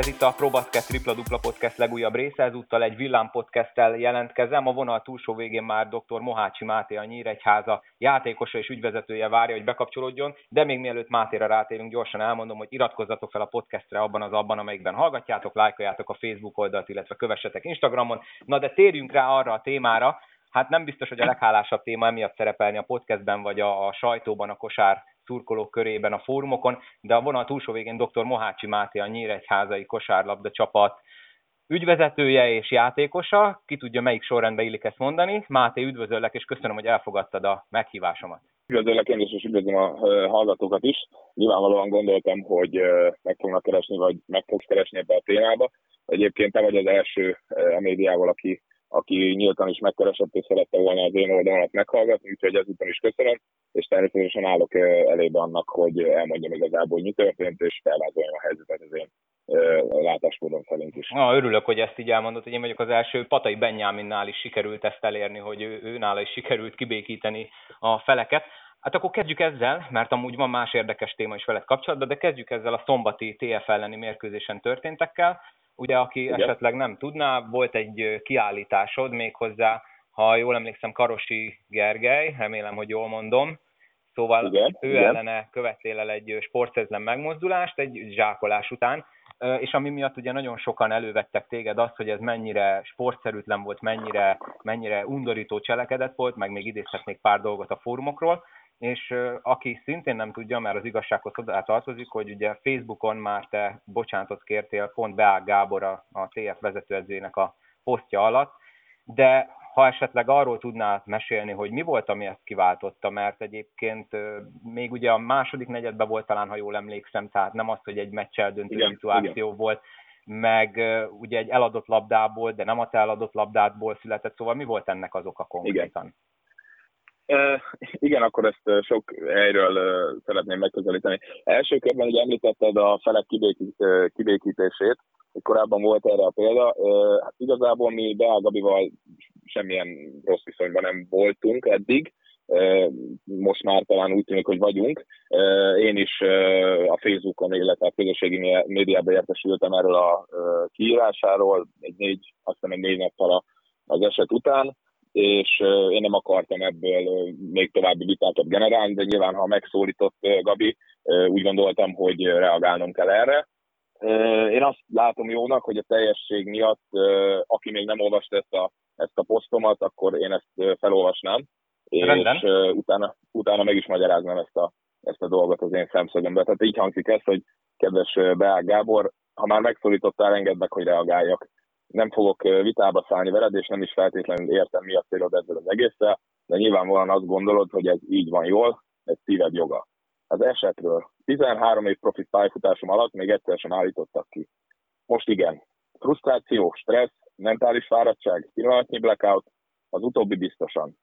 Ez itt a ProBasket Tripla Dupla Podcast legújabb része, ezúttal egy villám podcasttel jelentkezem. A vonal túlsó végén már dr. Mohácsi Máté, a Nyíregyháza játékosa és ügyvezetője várja, hogy bekapcsolódjon, de még mielőtt Mátéra rátérünk, gyorsan elmondom, hogy iratkozzatok fel a podcastre abban az abban, amelyikben hallgatjátok, lájkoljátok a Facebook oldalt, illetve kövessetek Instagramon. Na de térjünk rá arra a témára, hát nem biztos, hogy a leghálásabb téma emiatt szerepelni a podcastben vagy a, a sajtóban, a kosár szurkolók körében a fórumokon, de a vonal túlsó végén dr. Mohácsi Máté, a Nyíregyházai kosárlabda csapat ügyvezetője és játékosa. Ki tudja, melyik sorrendbe illik ezt mondani. Máté, üdvözöllek, és köszönöm, hogy elfogadtad a meghívásomat. Üdvözöllek én is, és üdvözlöm a hallgatókat is. Nyilvánvalóan gondoltam, hogy meg fognak keresni, vagy meg fogsz keresni ebbe a témába. Egyébként te vagy az első a médiával, aki aki nyíltan is megkeresett és szerette volna az én oldalamat meghallgatni, úgyhogy ezúton is köszönöm, és természetesen állok elébe annak, hogy elmondjam igazából, hogy mi történt, és felvázoljam a helyzetet az én látásmódom szerint is. Na, örülök, hogy ezt így elmondod, hogy én vagyok az első. Patai Benyáminnál is sikerült ezt elérni, hogy ő, ő nála is sikerült kibékíteni a feleket. Hát akkor kezdjük ezzel, mert amúgy van más érdekes téma is veled kapcsolatban, de kezdjük ezzel a szombati TF elleni mérkőzésen történtekkel. Ugye, aki Igen. esetleg nem tudná, volt egy kiállításod méghozzá, ha jól emlékszem, Karosi Gergely, remélem, hogy jól mondom, Szóval igen, ő igen. ellene követtél el egy sportszerzlen megmozdulást egy zsákolás után, és ami miatt ugye nagyon sokan elővettek téged azt, hogy ez mennyire sportszerűtlen volt, mennyire, mennyire undorító cselekedet volt, meg még idézhetnék pár dolgot a fórumokról, és aki szintén nem tudja, mert az igazsághoz hozzá tartozik, hogy ugye Facebookon már te bocsánatot kértél pont Beág Gábor a, a TF vezetőedzőjének a posztja alatt, de ha esetleg arról tudnál mesélni, hogy mi volt, ami ezt kiváltotta, mert egyébként még ugye a második negyedben volt talán, ha jól emlékszem, tehát nem az, hogy egy meccsel döntő igen, szituáció igen. volt, meg ugye egy eladott labdából, de nem a te eladott labdádból született, szóval mi volt ennek az oka konkrétan? Igen. Igen, akkor ezt sok helyről uh, szeretném megközelíteni. Első körben ugye említetted a felek kibékít, kibékítését, korábban volt erre a példa. Uh, hát igazából mi Beágabival semmilyen rossz viszonyban nem voltunk eddig, most már talán úgy tűnik, hogy vagyunk. Én is a Facebookon, illetve a közösségi médiában értesültem erről a kiírásáról, egy négy, azt hiszem egy négy nappal az eset után és én nem akartam ebből még további vitákat generálni, de nyilván, ha megszólított Gabi, úgy gondoltam, hogy reagálnom kell erre. Én azt látom jónak, hogy a teljesség miatt, aki még nem olvasta ezt a, ezt a posztomat, akkor én ezt felolvasnám, és Rendben. utána, utána meg is magyaráznám ezt a, ezt a dolgot az én szemszögömbe. Tehát így hangzik ez, hogy kedves Beák Gábor, ha már megszólítottál, engedd meg, hogy reagáljak nem fogok vitába szállni veled, és nem is feltétlenül értem, mi a célod ezzel az egésszel, de nyilvánvalóan azt gondolod, hogy ez így van jól, ez szíved joga. Az esetről 13 év profi pályafutásom alatt még egyszer sem állítottak ki. Most igen. Frusztráció, stressz, mentális fáradtság, pillanatnyi blackout, az utóbbi biztosan.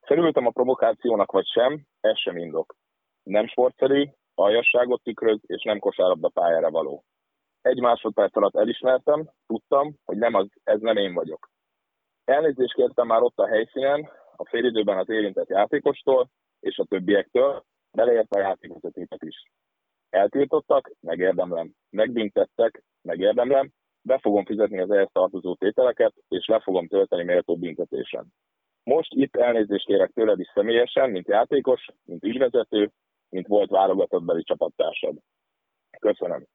Szerültem a provokációnak vagy sem, ez sem indok. Nem sportszerű, aljasságot tükröz, és nem kosárlabda pályára való egy másodperc alatt elismertem, tudtam, hogy nem az, ez nem én vagyok. Elnézést kértem már ott a helyszínen, a félidőben az érintett játékostól és a többiektől, beleértve a játékvezetőket is. Eltiltottak, megérdemlem. Megbüntettek, megérdemlem. Be fogom fizetni az ehhez tartozó tételeket, és le fogom tölteni méltó büntetésen. Most itt elnézést kérek tőled is személyesen, mint játékos, mint ügyvezető, mint volt válogatottbeli csapattársad. Köszönöm.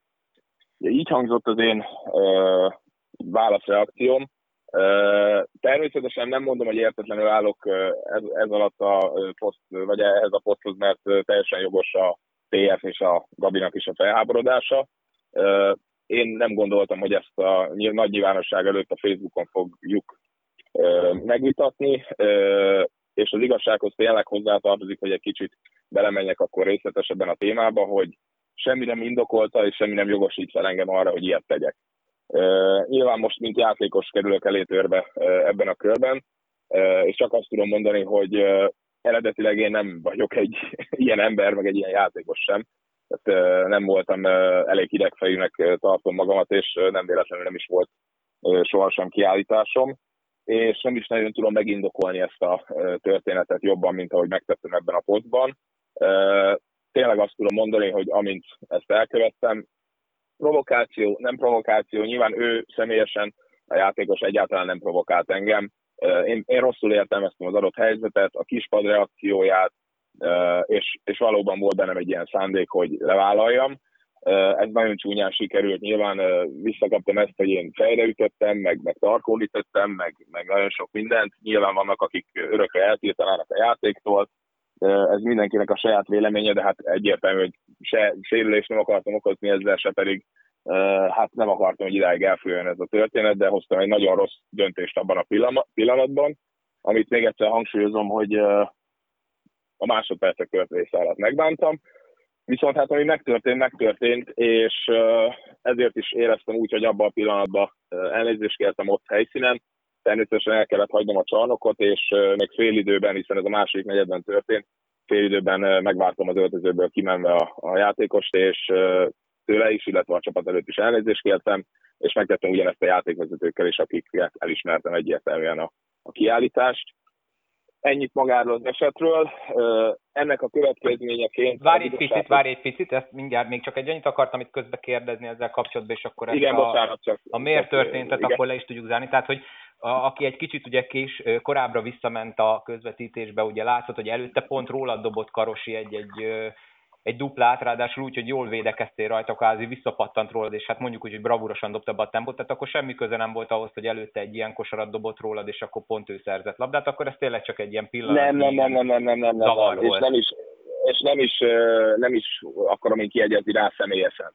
Így hangzott az én uh, válaszreakcióm. Uh, természetesen nem mondom, hogy értetlenül állok ez, ez alatt a poszt, vagy ehhez a poszthoz, mert teljesen jogos a TF és a Gabinak is a felháborodása. Uh, én nem gondoltam, hogy ezt a nagy nyilvánosság előtt a Facebookon fogjuk megvitatni, és az igazsághoz tényleg hozzátartozik, hogy egy kicsit belemenjek akkor részletesebben a témába, hogy semmi nem indokolta, és semmi nem jogosít fel engem arra, hogy ilyet tegyek. Nyilván most, mint játékos kerülök elé törbe uh, ebben a körben, és csak azt tudom mondani, hogy eredetileg én nem vagyok egy ilyen ember, meg egy ilyen játékos sem. Tehát, nem voltam elég hidegfejűnek tartom magamat, és nem véletlenül nem is volt sohasem kiállításom és nem is nagyon tudom megindokolni ezt a történetet jobban, mint ahogy megtettem ebben a posztban tényleg azt tudom mondani, hogy amint ezt elkövettem, provokáció, nem provokáció, nyilván ő személyesen, a játékos egyáltalán nem provokált engem. Én, én rosszul értelmeztem az adott helyzetet, a kispad reakcióját, és, és valóban volt bennem egy ilyen szándék, hogy levállaljam. Ez nagyon csúnyán sikerült, nyilván visszakaptam ezt, hogy én fejreütöttem, meg, meg tarkónítettem, meg, meg nagyon sok mindent. Nyilván vannak, akik örökre eltiltanának a játéktól, ez mindenkinek a saját véleménye, de hát egyértelmű, hogy se sérülést nem akartam okozni ezzel, se pedig hát nem akartam, hogy idáig elfújjon ez a történet, de hoztam egy nagyon rossz döntést abban a pillanatban, amit még egyszer hangsúlyozom, hogy a másodpercek történése alatt megbántam, viszont hát ami megtörtént, megtörtént, és ezért is éreztem úgy, hogy abban a pillanatban elnézést kértem ott helyszínen, természetesen el kellett hagynom a csarnokot, és még fél időben, hiszen ez a második negyedben történt, fél időben megvártam az öltözőből kimenve a, a játékost, és tőle is, illetve a csapat előtt is elnézést kértem, és megtettem ugyanezt a játékvezetőkkel is, akiket elismertem egyértelműen a, a kiállítást. Ennyit magáról az esetről. Ennek a következményeként... Várj egy picit, várj egy picit, ezt mindjárt még csak egy annyit akartam itt közbe kérdezni ezzel kapcsolatban, és akkor igen, a, bocsánat, csak, a miért történtet igen. akkor le is tudjuk zárni. Tehát, hogy a, aki egy kicsit ugye kés, korábbra visszament a közvetítésbe, ugye látszott, hogy előtte pont rólad dobott Karosi egy-egy egy duplát, ráadásul úgy, hogy jól védekeztél rajta, kvázi visszapattant rólad, és hát mondjuk úgy, hogy bravúrosan dobta be a tempót, tehát akkor semmi köze nem volt ahhoz, hogy előtte egy ilyen kosarat dobott rólad, és akkor pont ő szerzett labdát, akkor ez tényleg csak egy ilyen pillanat. Nem, nem, nem, nem, nem, nem, nem, nem, nem. És nem is, és nem is, nem is akarom én kiegyezni rá személyesen.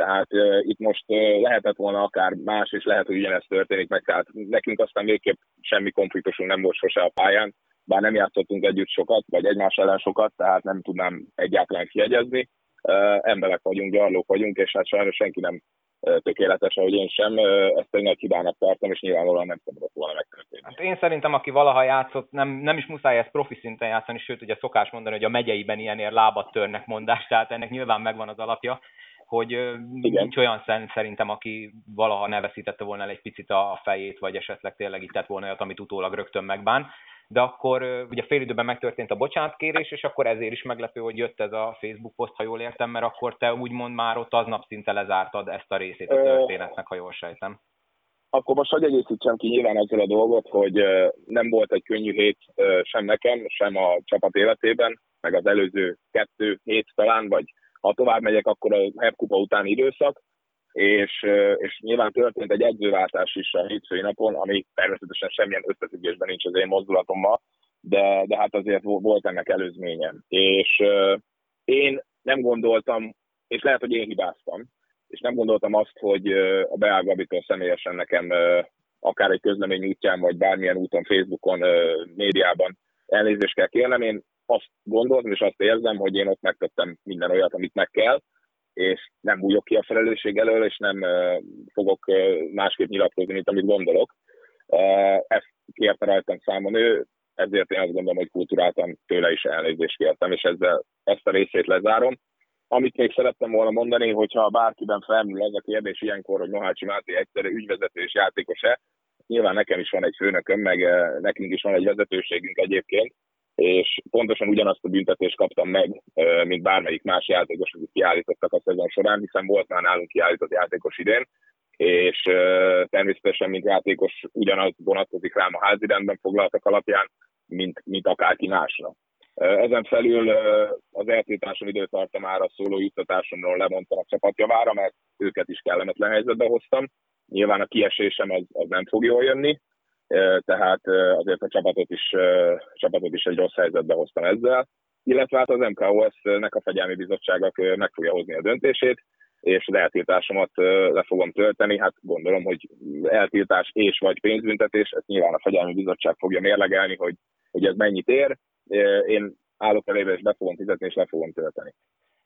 Tehát uh, itt most uh, lehetett volna akár más, és lehet, hogy ugyanezt történik meg. Tehát nekünk aztán végképp semmi konfliktusunk nem volt sose a pályán bár nem játszottunk együtt sokat, vagy egymás ellen sokat, tehát nem tudnám egyáltalán kiegyezni. Emberek vagyunk, gyarlók vagyunk, és hát sajnos senki nem tökéletes, ahogy én sem. Ezt egy nagy hibának tartom, és nyilvánvalóan nem szabadott volna megtörténni. Hát én szerintem, aki valaha játszott, nem, nem is muszáj ezt profi szinten játszani, sőt, ugye szokás mondani, hogy a megyeiben ilyenért lábat törnek mondás, tehát ennek nyilván megvan az alapja hogy Igen. nincs olyan szent szerintem, aki valaha ne veszítette volna el egy picit a fejét, vagy esetleg tényleg itt tett volna olyat, amit utólag rögtön megbán de akkor ugye fél időben megtörtént a bocsánatkérés, és akkor ezért is meglepő, hogy jött ez a Facebook poszt, ha jól értem, mert akkor te úgymond már ott aznap szinte lezártad ezt a részét a történetnek, ha jól sejtem. Akkor most hogy egészítsem ki nyilván ezzel a dolgot, hogy nem volt egy könnyű hét sem nekem, sem a csapat életében, meg az előző kettő hét talán, vagy ha tovább megyek, akkor a Hep Kupa utáni időszak, és, és nyilván történt egy edzőváltás is a hétfői napon, ami természetesen semmilyen összefüggésben nincs az én mozdulatommal, de, de hát azért volt ennek előzményem. És én nem gondoltam, és lehet, hogy én hibáztam, és nem gondoltam azt, hogy a Beág Gabitól személyesen nekem akár egy közlemény útján, vagy bármilyen úton, Facebookon, médiában elnézést kell kérnem. Én azt gondoltam, és azt érzem, hogy én ott megtettem minden olyat, amit meg kell, és nem bújok ki a felelősség elől, és nem fogok másképp nyilatkozni, mint amit gondolok. Ezt kérte rajtam számon ő, ezért én azt gondolom, hogy kultúráltan tőle is elnézést kértem, és ezzel ezt a részét lezárom. Amit még szerettem volna mondani, hogyha bárkiben felmerül az a kérdés ilyenkor, hogy Mohácsi Máté egyszerű ügyvezető és játékos-e, nyilván nekem is van egy főnököm, meg nekünk is van egy vezetőségünk egyébként, és pontosan ugyanazt a büntetést kaptam meg, mint bármelyik más játékos, akit kiállítottak a szezon során, hiszen volt már nálunk kiállított játékos idén, és természetesen, mint játékos, ugyanaz vonatkozik rám a házirendben foglaltak alapján, mint, mint akárki másra. Ezen felül az eltiltáson időtartamára szóló juttatásomról lemondtam a csapatjavára, mert őket is kellemetlen helyzetbe hoztam. Nyilván a kiesésem az, az nem fog jól jönni, tehát azért a csapatot is, csapatot is egy rossz helyzetbe hoztam ezzel, illetve hát az MKOS-nek a fegyelmi bizottságnak meg fogja hozni a döntését, és az eltiltásomat le fogom tölteni. Hát gondolom, hogy eltiltás és vagy pénzbüntetés, ezt nyilván a fegyelmi bizottság fogja mérlegelni, hogy, hogy ez mennyit ér. Én állok elébe, és be fogom fizetni, és le fogom tölteni.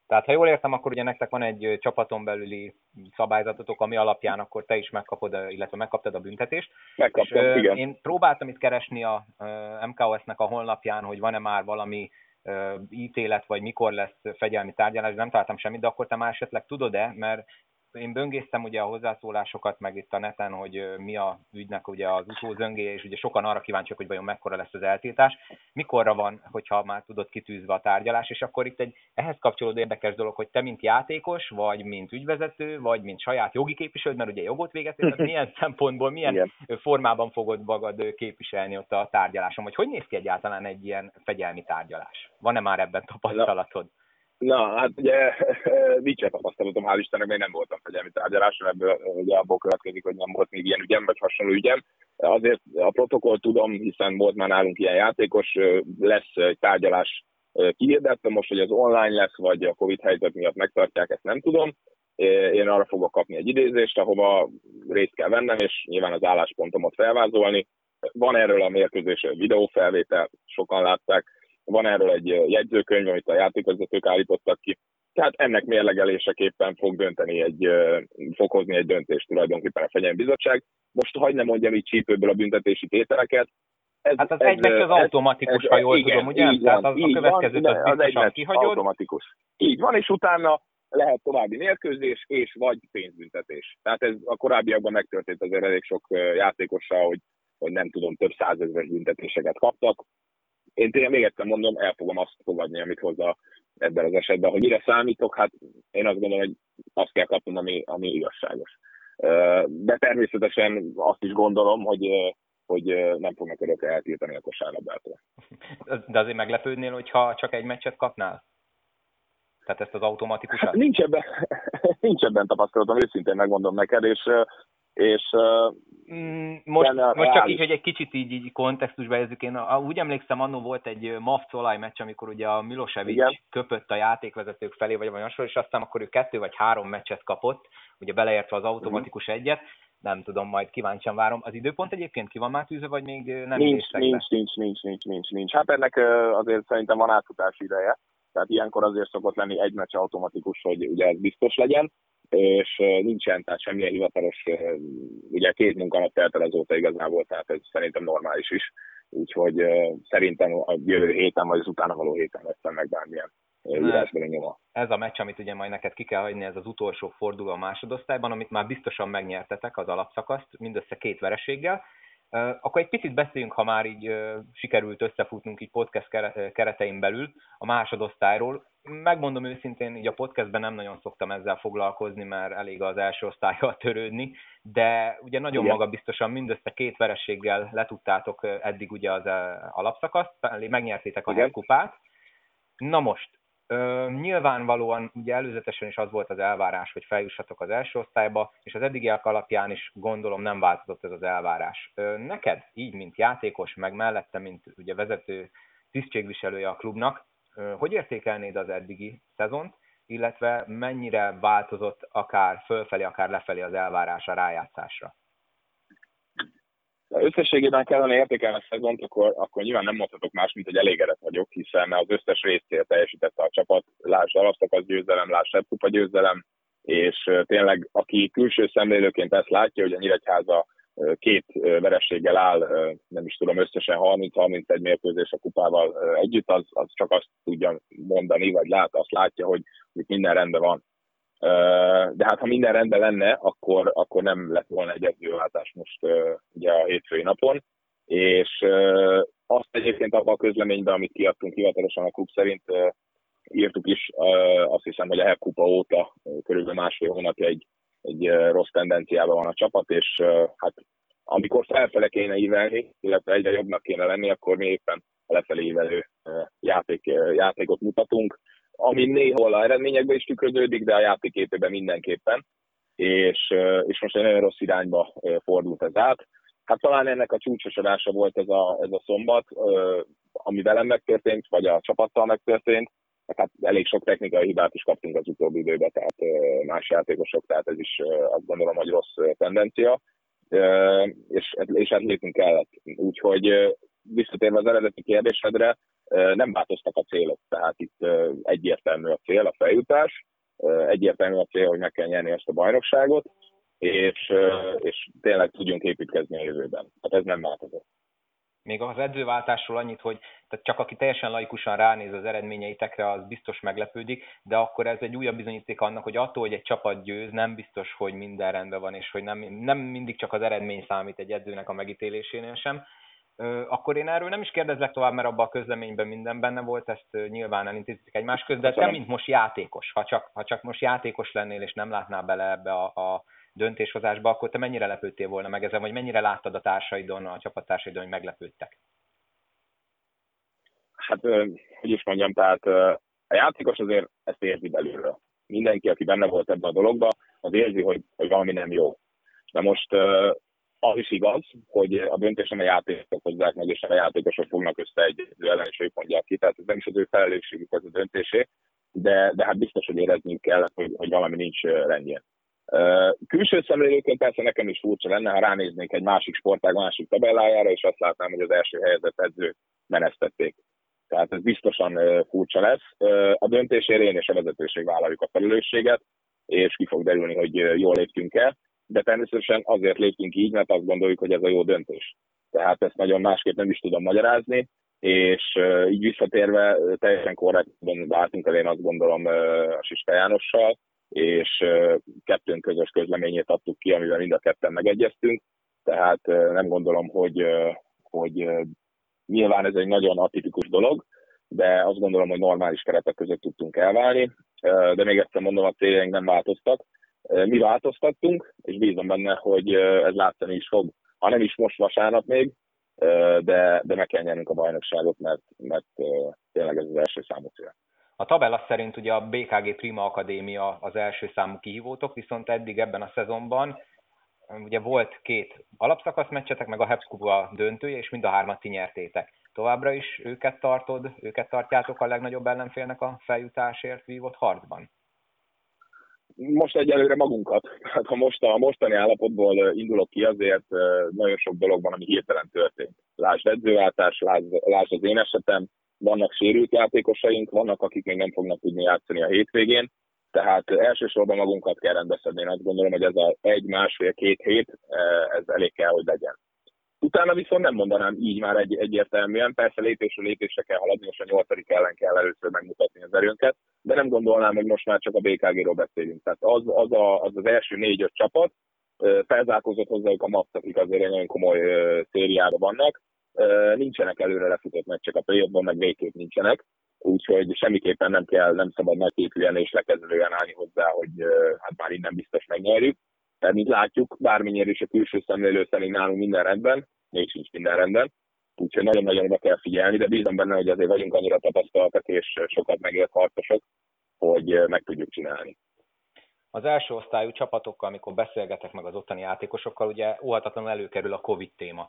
Tehát ha jól értem, akkor ugye nektek van egy csapaton belüli szabályzatotok, ami alapján akkor te is megkapod, illetve megkaptad a büntetést. Megkaptam, és, igen. Én próbáltam itt keresni a MKOS-nek a honlapján, hogy van-e már valami ítélet, vagy mikor lesz fegyelmi tárgyalás, nem találtam semmit, de akkor te már esetleg tudod-e, mert én böngésztem ugye a hozzászólásokat, meg itt a neten, hogy mi a ügynek ugye az utózöngéje, és ugye sokan arra kíváncsiak, hogy vajon mekkora lesz az eltiltás. Mikorra van, hogyha már tudod kitűzve a tárgyalás, és akkor itt egy ehhez kapcsolódó érdekes dolog, hogy te mint játékos, vagy mint ügyvezető, vagy mint saját jogi képviselő, mert ugye jogot végeztél, milyen szempontból, milyen Igen. formában fogod magad képviselni ott a tárgyaláson, vagy hogy néz ki egyáltalán egy ilyen fegyelmi tárgyalás? Van-e már ebben tapasztalatod? Na Na, hát ugye nincsen tapasztalatom, hál' Istennek, még nem voltam fegyelmi tárgyaláson, ebből ugye abból következik, hogy nem volt még ilyen ügyem, vagy hasonló ügyem. Azért a protokoll tudom, hiszen volt már nálunk ilyen játékos, lesz egy tárgyalás kihirdetve, most, hogy az online lesz, vagy a Covid helyzet miatt megtartják, ezt nem tudom. Én arra fogok kapni egy idézést, ahova részt kell vennem, és nyilván az álláspontomat felvázolni. Van erről a mérkőzés videófelvétel, sokan látták, van erről egy jegyzőkönyv, amit a játékvezetők állítottak ki. Tehát ennek mérlegeléseképpen fog dönteni egy, fog hozni egy döntést tulajdonképpen a Fegyelmi Bizottság. Most hagyd nem mondjam így csípőből a büntetési tételeket. Ez, hát az ez, egy az automatikus, ez, ha jól igen, tudom, ugye? Így Tehát az, így a következőt van, az, egy kihagyod. automatikus. Így van, és utána lehet további mérkőzés és vagy pénzbüntetés. Tehát ez a korábbiakban megtörtént azért elég sok játékossal, hogy, hogy nem tudom, több százezres büntetéseket kaptak én tényleg még egyszer mondom, el fogom azt fogadni, amit hozzá ebben az esetben. Hogy mire számítok, hát én azt gondolom, hogy azt kell kapnom, ami, ami igazságos. De természetesen azt is gondolom, hogy hogy nem fognak örökre eltiltani a kosárlabdától. De azért meglepődnél, hogyha csak egy meccset kapnál? Tehát ezt az automatikusat? Hát nincs ebben, nincs ebben tapasztalatom, őszintén megmondom neked, és és mm, most, most csak így, hogy egy kicsit így, így kontextusba helyezzük, én úgy emlékszem, annó volt egy MAF Colaj meccs, amikor ugye a Milosevic Igen. köpött a játékvezetők felé, vagy olyan sor, és aztán akkor ő kettő vagy három meccset kapott, ugye beleértve az automatikus uh-huh. egyet, nem tudom, majd kíváncsian várom. Az időpont egyébként ki van már tűzve, vagy még nem nincs, nincs, nincs, nincs, nincs, nincs, nincs. Hát ennek azért szerintem van átfutási ideje, tehát ilyenkor azért szokott lenni egy meccs automatikus, hogy ugye ez biztos legyen és nincsen, tehát semmilyen hivatalos, ugye két munkanap telt el azóta igazából, tehát ez szerintem normális is. Úgyhogy szerintem a jövő héten, vagy az utána való héten veszem meg bármilyen írásbeli nyoma. Ez a meccs, amit ugye majd neked ki kell hagyni, ez az utolsó forduló a másodosztályban, amit már biztosan megnyertetek az alapszakaszt, mindössze két vereséggel. Akkor egy picit beszéljünk, ha már így sikerült összefutnunk így podcast keretein belül a másodosztályról. Megmondom őszintén, így a podcastben nem nagyon szoktam ezzel foglalkozni, mert elég az első osztályjal törődni, de ugye nagyon Igen. magabiztosan mindössze két verességgel letudtátok eddig ugye az alapszakaszt, megnyertétek a Igen. kupát. Na most, Ö, nyilvánvalóan ugye előzetesen is az volt az elvárás, hogy feljussatok az első osztályba, és az eddigiek alapján is gondolom nem változott ez az elvárás. Ö, neked, így mint játékos, meg mellette, mint ugye vezető tisztségviselője a klubnak, hogy értékelnéd az eddigi szezont, illetve mennyire változott akár fölfelé, akár lefelé az elvárás a rájátszásra? Ha összességében kellene értékelni a szezont, akkor, akkor nyilván nem mondhatok más, mint hogy elégedett vagyok, hiszen az összes részcél teljesítette a csapat, lásd alapszakasz győzelem, lásd kupa győzelem, és tényleg aki külső szemlélőként ezt látja, hogy a Nyíregyháza két verességgel áll, nem is tudom, összesen 30-31 mérkőzés a kupával együtt, az, az csak azt tudja mondani, vagy lát, azt látja, hogy itt minden rendben van. De hát ha minden rendben lenne, akkor, akkor nem lett volna egy edzőváltás most ugye a hétfői napon, és azt egyébként abban a közleményben, amit kiadtunk hivatalosan a klub szerint, írtuk is, azt hiszem, hogy a HEP kupa óta körülbelül másfél hónapja egy, egy rossz tendenciában van a csapat, és hát amikor felfele kéne ívelni, illetve egyre jobbnak kéne lenni, akkor mi éppen lefelé ívelő játék, játékot mutatunk ami néhol a eredményekben is tükröződik, de a játéképében mindenképpen, és, és most egy nagyon rossz irányba fordult ez át. Hát talán ennek a csúcsosodása volt ez a, ez a szombat, ami velem megtörtént, vagy a csapattal megtörtént, hát elég sok technikai hibát is kaptunk az utóbbi időben, tehát más játékosok, tehát ez is azt gondolom, hogy rossz tendencia, és, és hát lépünk kellett. Úgyhogy visszatérve az eredeti kérdésedre, nem változtak a célok, tehát itt egyértelmű a cél, a feljutás, egyértelmű a cél, hogy meg kell nyerni ezt a Még az edzőváltásról annyit, hogy tehát csak aki teljesen laikusan ránéz az eredményeitekre, az biztos meglepődik, de akkor ez egy újabb bizonyíték annak, hogy attól, hogy egy csapat győz, nem biztos, hogy minden rendben van, és hogy nem, nem mindig csak az eredmény számít egy edzőnek a megítélésénél sem. Akkor én erről nem is kérdezlek tovább, mert abban a közleményben minden benne volt, ezt nyilván elintéztük egymás közt, de te, mint most játékos, ha csak, ha csak most játékos lennél, és nem látnál bele ebbe a, a döntéshozásba, akkor te mennyire lepődtél volna meg ezen, vagy mennyire láttad a társaidon, a csapattársaidon, hogy meglepődtek? Hát, hogy is mondjam, tehát a játékos azért ezt érzi belülről. Mindenki, aki benne volt ebben a dologban, az érzi, hogy, hogy valami nem jó. De most az is igaz, hogy a döntés nem a játékosok hozzák meg, és a játékosok fognak összeegyező ellen, és mondják ki. Tehát ez nem is az ő felelősségük az a döntésé, de, de hát biztos, hogy érezniük kell, hogy, hogy valami nincs rendjén. Külső szemlélőként persze nekem is furcsa lenne, ha ránéznék egy másik sportág másik tabellájára, és azt látnám, hogy az első helyezett edző menesztették. Tehát ez biztosan furcsa lesz. A döntésért én és a vezetőség vállaljuk a felelősséget, és ki fog derülni, hogy jól léptünk el, de természetesen azért léptünk így, mert azt gondoljuk, hogy ez a jó döntés. Tehát ezt nagyon másképp nem is tudom magyarázni, és így visszatérve teljesen korrektben váltunk el, én azt gondolom a Siska Jánossal, és kettőnk közös közleményét adtuk ki, amivel mind a ketten megegyeztünk, tehát nem gondolom, hogy, hogy nyilván ez egy nagyon atipikus dolog, de azt gondolom, hogy normális keretek között tudtunk elválni, de még egyszer mondom, a céljaink nem változtak. Mi változtattunk, és bízom benne, hogy ez látszani is fog, ha nem is most vasárnap még, de, de meg kell nyernünk a bajnokságot, mert, mert tényleg ez az első számú cél. A tabella szerint ugye a BKG Prima Akadémia az első számú kihívótok, viszont eddig ebben a szezonban ugye volt két alapszakasz meccsetek, meg a Heps Kuba döntője, és mind a hármat ti nyertétek. Továbbra is őket tartod, őket tartjátok a legnagyobb ellenfélnek a feljutásért vívott harcban? Most egyelőre magunkat. Hát ha most a mostani állapotból indulok ki, azért nagyon sok dolog van, ami hirtelen történt. Lásd edzőváltás, lásd, lásd az én esetem, vannak sérült játékosaink, vannak, akik még nem fognak tudni játszani a hétvégén, tehát elsősorban magunkat kell rendbeszedni. Én azt gondolom, hogy ez a egy, másfél, két hét, ez elég kell, hogy legyen. Utána viszont nem mondanám így már egy, egyértelműen, persze lépésről lépésre kell haladni, és a nyolcadik ellen kell először megmutatni az erőnket, de nem gondolnám, hogy most már csak a BKG-ról beszélünk. Tehát az az, a, az, az első négy-öt csapat, felzárkózott hozzájuk a MAPS, akik azért egy nagyon komoly szériában vannak, nincsenek előre lefutott meccsek a play meg végképp nincsenek, úgyhogy semmiképpen nem kell, nem szabad nagyképűen és lekezelően állni hozzá, hogy hát már innen biztos megnyerjük. Tehát, mint látjuk, bármennyire is a külső szemlélő szerint nálunk minden rendben, még sincs minden rendben, úgyhogy nagyon-nagyon oda kell figyelni, de bízom benne, hogy azért vagyunk annyira tapasztaltak és sokat megélt harcosok, hogy meg tudjuk csinálni. Az első osztályú csapatokkal, amikor beszélgetek meg az ottani játékosokkal, ugye óhatatlanul előkerül a Covid téma.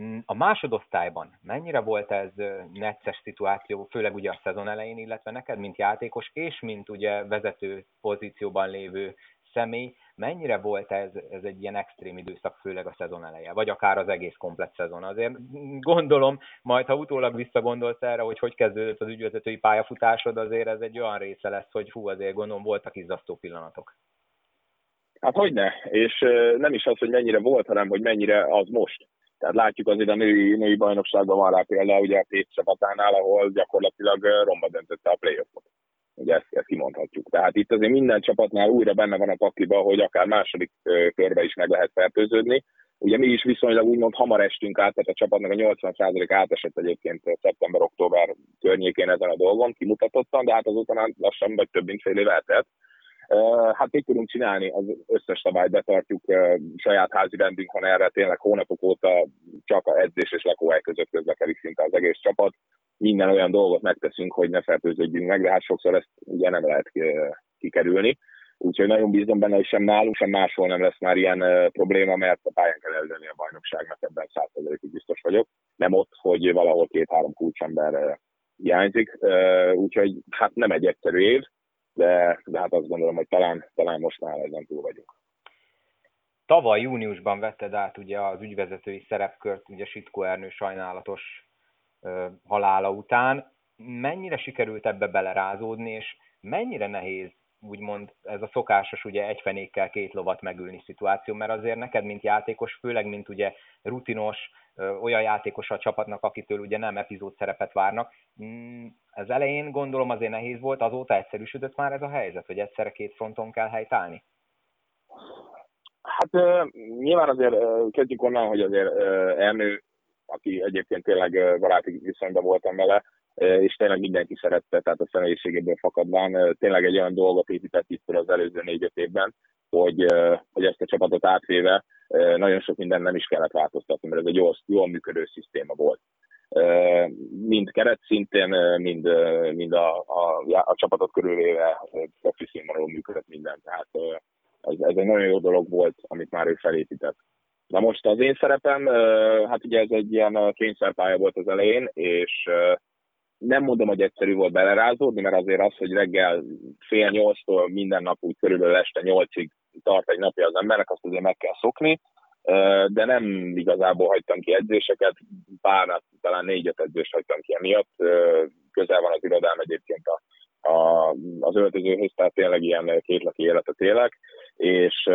Mm, a másodosztályban mennyire volt ez necces szituáció, főleg ugye a szezon elején, illetve neked, mint játékos, és mint ugye vezető pozícióban lévő személy, mennyire volt ez, ez egy ilyen extrém időszak, főleg a szezon eleje, vagy akár az egész komplet szezon. Azért gondolom, majd ha utólag visszagondolsz erre, hogy hogy kezdődött az ügyvezetői pályafutásod, azért ez egy olyan része lesz, hogy hú, azért gondolom voltak izzasztó pillanatok. Hát hogy ne, és nem is az, hogy mennyire volt, hanem hogy mennyire az most. Tehát látjuk azért a női, női bajnokságban van rá például ugye a Tét csapatánál, ahol gyakorlatilag romba döntötte a playoffot. Ugye ezt, ezt kimondhatjuk. Tehát itt azért minden csapatnál újra benne van a pakliba, hogy akár második körbe is meg lehet fertőződni. Ugye mi is viszonylag úgymond hamar estünk át, tehát a csapatnak a 80% átesett egyébként szeptember-október környékén ezen a dolgon, kimutatottan, de hát azóta már lassan vagy több mint fél év eltelt. Hát mit tudunk csinálni? Az összes szabályt betartjuk, saját házi rendünk van erre, tényleg hónapok óta csak a edzés és lakóhely között közlekedik szinte az egész csapat. Minden olyan dolgot megteszünk, hogy ne fertőződjünk meg, de hát sokszor ezt ugye nem lehet kikerülni. Úgyhogy nagyon bízom benne, hogy sem nálunk, sem máshol nem lesz már ilyen probléma, mert a pályán kell eldönni a bajnokságnak, ebben százszerzelékig biztos vagyok. Nem ott, hogy valahol két-három kulcsember hiányzik. Úgyhogy hát nem egy egyszerű év, de, de hát azt gondolom, hogy talán, talán most már ezen túl vagyunk. Tavaly júniusban vetted át ugye az ügyvezetői szerepkört, ugye Sitko Ernő sajnálatos ö, halála után. Mennyire sikerült ebbe belerázódni, és mennyire nehéz úgymond ez a szokásos ugye egy fenékkel két lovat megülni szituáció, mert azért neked, mint játékos, főleg mint ugye rutinos, olyan játékos a csapatnak, akitől ugye nem epizód szerepet várnak, mm, ez elején gondolom azért nehéz volt, azóta egyszerűsödött már ez a helyzet, hogy egyszerre két fronton kell helytállni? Hát nyilván azért kezdjük onnan, hogy azért elnő, aki egyébként tényleg baráti viszonyban voltam vele, és tényleg mindenki szerette, tehát a személyiségéből fakadván tényleg egy olyan dolgot épített itt az előző négy évben, hogy, hogy ezt a csapatot átvéve nagyon sok minden nem is kellett változtatni, mert ez egy jól, jól működő szisztéma volt. Mind keret szintén, mind, mind a, a, a csapatot körülvéve profi színvonalon működött minden. Tehát ez, ez egy nagyon jó dolog volt, amit már ő felépített. Na most az én szerepem, hát ugye ez egy ilyen kényszerpálya volt az elején, és nem mondom, hogy egyszerű volt belerázódni, mert azért az, hogy reggel fél nyolctól minden nap úgy körülbelül este nyolcig tart egy napja az embernek, azt azért meg kell szokni, de nem igazából hagytam ki edzéseket, pár, talán négy-öt edzést hagytam ki emiatt, közel van az irodám egyébként a, a, az öltözőhöz, tehát tényleg ilyen kétlaki életet élek, és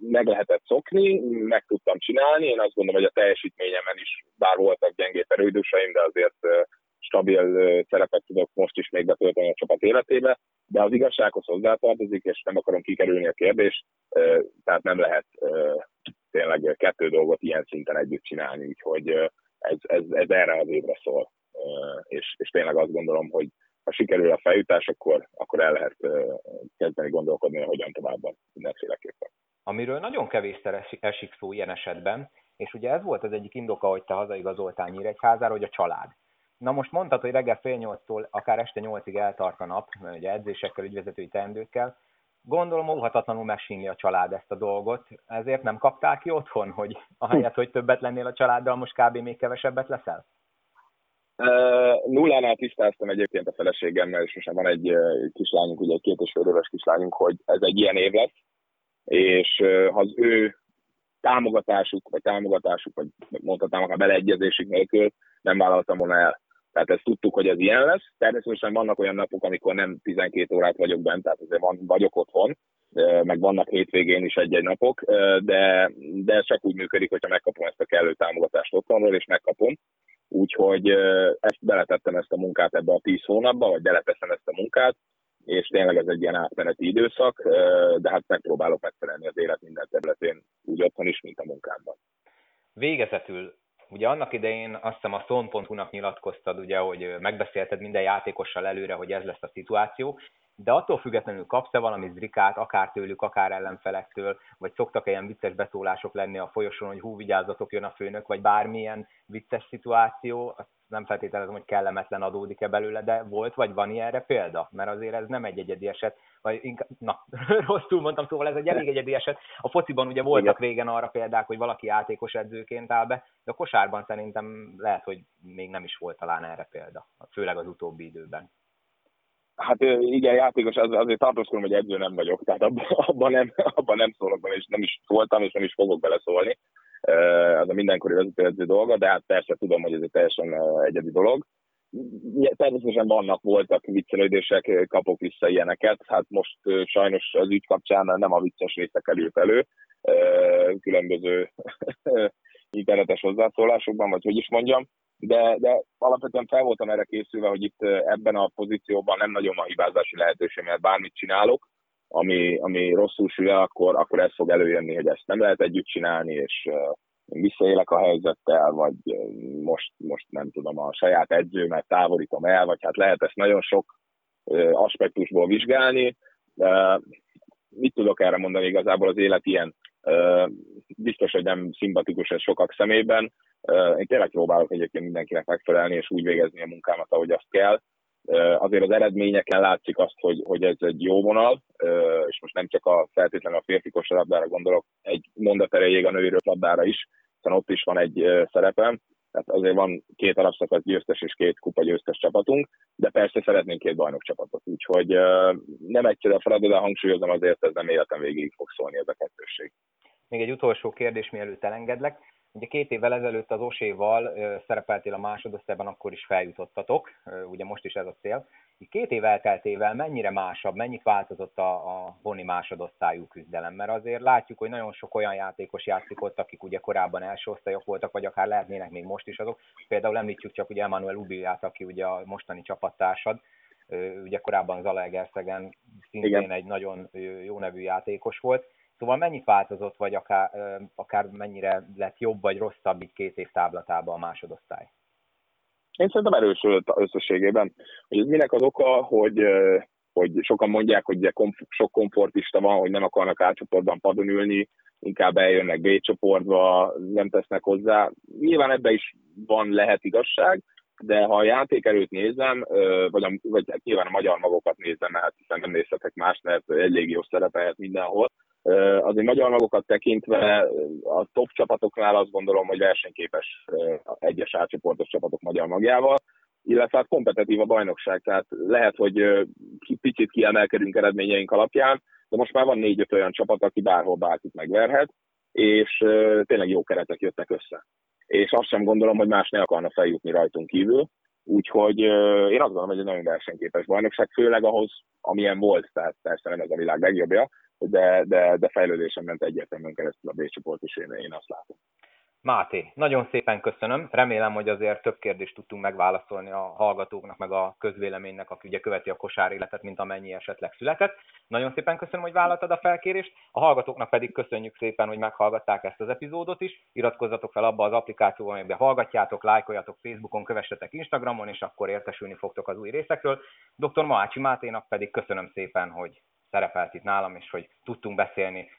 meg lehetett szokni, meg tudtam csinálni, én azt gondolom, hogy a teljesítményemen is, bár voltak gyengé erődőseim, de azért stabil szerepet tudok most is még betölteni a csapat életébe, de az igazsághoz hozzátartozik, és nem akarom kikerülni a kérdést, tehát nem lehet tényleg kettő dolgot ilyen szinten együtt csinálni, úgyhogy ez, ez, ez erre az évre szól. És, és tényleg azt gondolom, hogy ha sikerül a feljutás, akkor, akkor el lehet kezdeni gondolkodni, hogy hogyan tovább mindenféleképpen. Amiről nagyon kevésszer esik szó ilyen esetben, és ugye ez volt az egyik indoka, hogy te hazaigazoltál Nyíregyházára, hogy a család. Na most mondtad, hogy reggel fél nyolctól akár este nyolcig eltart a nap, ugye edzésekkel, ügyvezetői teendőkkel. Gondolom óhatatlanul megsínli a család ezt a dolgot, ezért nem kaptál ki otthon, hogy ahelyett, hogy többet lennél a családdal, most kb. még kevesebbet leszel? Uh, nullánál tisztáztam egyébként a feleségemmel, és most van egy uh, kislányunk, ugye egy két és fél éves kislányunk, hogy ez egy ilyen év lesz, és uh, ha az ő támogatásuk, vagy támogatásuk, vagy mondhatnám akár beleegyezésük nélkül nem vállaltam volna el. Tehát ezt tudtuk, hogy ez ilyen lesz. Természetesen vannak olyan napok, amikor nem 12 órát vagyok bent, tehát azért van, vagyok otthon, meg vannak hétvégén is egy-egy napok, de, de ez csak úgy működik, hogyha megkapom ezt a kellő támogatást otthonról, és megkapom. Úgyhogy ezt beletettem ezt a munkát ebbe a 10 hónapba, vagy beleteszem ezt a munkát, és tényleg ez egy ilyen átmeneti időszak, de hát megpróbálok megfelelni az élet minden területén, úgy otthon is, mint a munkámban. Végezetül Ugye annak idején azt hiszem a Son.hu-nak nyilatkoztad, ugye, hogy megbeszélted minden játékossal előre, hogy ez lesz a szituáció, de attól függetlenül kapsz-e valami zrikát, akár tőlük, akár ellenfelektől, vagy szoktak -e ilyen vicces beszólások lenni a folyosón, hogy hú, vigyázzatok, jön a főnök, vagy bármilyen vicces szituáció, azt nem feltételezem, hogy kellemetlen adódik-e belőle, de volt vagy van ilyenre példa? Mert azért ez nem egy egyedi eset, vagy inkább, na, rosszul mondtam, szóval ez egy elég egyedi eset. A fociban ugye voltak régen arra példák, hogy valaki játékos edzőként áll be, de a kosárban szerintem lehet, hogy még nem is volt talán erre példa, főleg az utóbbi időben. Hát igen, játékos, az, azért tartózkodom, hogy edző nem vagyok, tehát abban, abban, nem, abban nem szólok bele, és nem is voltam, és nem is fogok beleszólni. Az a mindenkori vezetőedző dolga, de hát persze tudom, hogy ez egy teljesen egyedi dolog. Természetesen vannak, voltak viccelődések, kapok vissza ilyeneket. Hát most sajnos az ügy kapcsán nem a vicces részek került elő, különböző internetes hozzászólásokban, vagy hogy is mondjam de, de alapvetően fel voltam erre készülve, hogy itt ebben a pozícióban nem nagyon van hibázási lehetőség, mert bármit csinálok, ami, ami rosszul sül akkor, akkor ez fog előjönni, hogy ezt nem lehet együtt csinálni, és visszaélek a helyzettel, vagy most, most nem tudom, a saját edzőmet távolítom el, vagy hát lehet ezt nagyon sok aspektusból vizsgálni. De mit tudok erre mondani igazából az élet ilyen? Biztos, hogy nem szimpatikus ez sokak szemében, én tényleg próbálok egyébként mindenkinek megfelelni, és úgy végezni a munkámat, ahogy azt kell. Azért az eredményeken látszik azt, hogy, hogy ez egy jó vonal, és most nem csak a feltétlenül a férfi kosarlabdára gondolok, egy mondat erejéig a női labdára is, hiszen ott is van egy szerepem, tehát azért van két alapszakasz győztes és két kupa győztes csapatunk, de persze szeretnénk két bajnok csapatot, úgyhogy nem egyszerű a feladat, de hangsúlyozom azért, ez nem életem végig fog szólni ez a kettősség. Még egy utolsó kérdés, mielőtt elengedlek Ugye két évvel ezelőtt az Oséval szerepeltél a másodosztályban, akkor is feljutottatok, ugye most is ez a cél. Két év elteltével mennyire másabb, mennyit változott a, a Boni másodosztályú küzdelem? Mert azért látjuk, hogy nagyon sok olyan játékos játszik ott, akik ugye korábban első osztályok voltak, vagy akár lehetnének még most is azok. Például említjük csak ugye Emanuel Ubiliát, aki ugye a mostani csapattársad, ugye korábban Zalaegerszegen szintén Igen. egy nagyon jó nevű játékos volt. Szóval mennyit változott, vagy akár, akár mennyire lett jobb vagy rosszabb így két év táblatában a másodosztály? Én szerintem erősödött összességében. Hogy ez minek az oka, hogy, hogy sokan mondják, hogy sok komfortista van, hogy nem akarnak átcsoportban padon ülni, inkább eljönnek B csoportba, nem tesznek hozzá. Nyilván ebbe is van, lehet igazság, de ha a játékerőt nézem, vagy, a, vagy hát nyilván a magyar magokat nézem, hát hiszen nem nézhetek más, mert elég jó szerepelhet mindenhol, azért magyar magokat tekintve a top csapatoknál azt gondolom, hogy versenyképes egyes átcsoportos csapatok magyar magjával, illetve hát kompetitív a bajnokság, tehát lehet, hogy picit kiemelkedünk eredményeink alapján, de most már van négy-öt olyan csapat, aki bárhol bárkit megverhet, és tényleg jó keretek jöttek össze. És azt sem gondolom, hogy más ne akarna feljutni rajtunk kívül, úgyhogy én azt gondolom, hogy egy nagyon versenyképes bajnokság, főleg ahhoz, amilyen volt, tehát persze nem ez a világ legjobbja, de, de, de fejlődésem ment egyértelműen keresztül a B csoport is, én, én azt látom. Máté, nagyon szépen köszönöm. Remélem, hogy azért több kérdést tudtunk megválaszolni a hallgatóknak, meg a közvéleménynek, aki ugye követi a kosár életet, mint amennyi esetleg született. Nagyon szépen köszönöm, hogy vállaltad a felkérést. A hallgatóknak pedig köszönjük szépen, hogy meghallgatták ezt az epizódot is. Iratkozzatok fel abba az applikációba, amiben hallgatjátok, lájkoljatok Facebookon, kövessetek Instagramon, és akkor értesülni fogtok az új részekről. Dr. Maácsi Máténak pedig köszönöm szépen, hogy szerepelt itt nálam, és hogy tudtunk beszélni,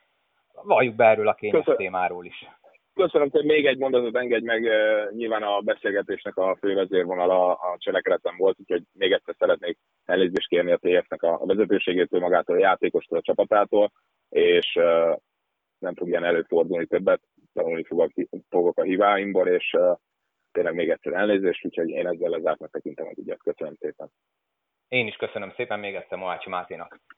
valljuk be erről a kényes Köszön... témáról is. Köszönöm, hogy még egy mondatot engedj meg, nyilván a beszélgetésnek a fővezérvonala a cselekedetem volt, úgyhogy még egyszer szeretnék elnézést kérni a TF-nek a vezetőségétől, magától a játékostól, a csapatától, és nem fog ilyen előfordulni többet, tanulni fogok, fogok a hibáimból, és tényleg még egyszer elnézést, úgyhogy én ezzel lezártnak tekintem az ügyet. Köszönöm szépen. Én is köszönöm szépen még egyszer Moácsi Máténak.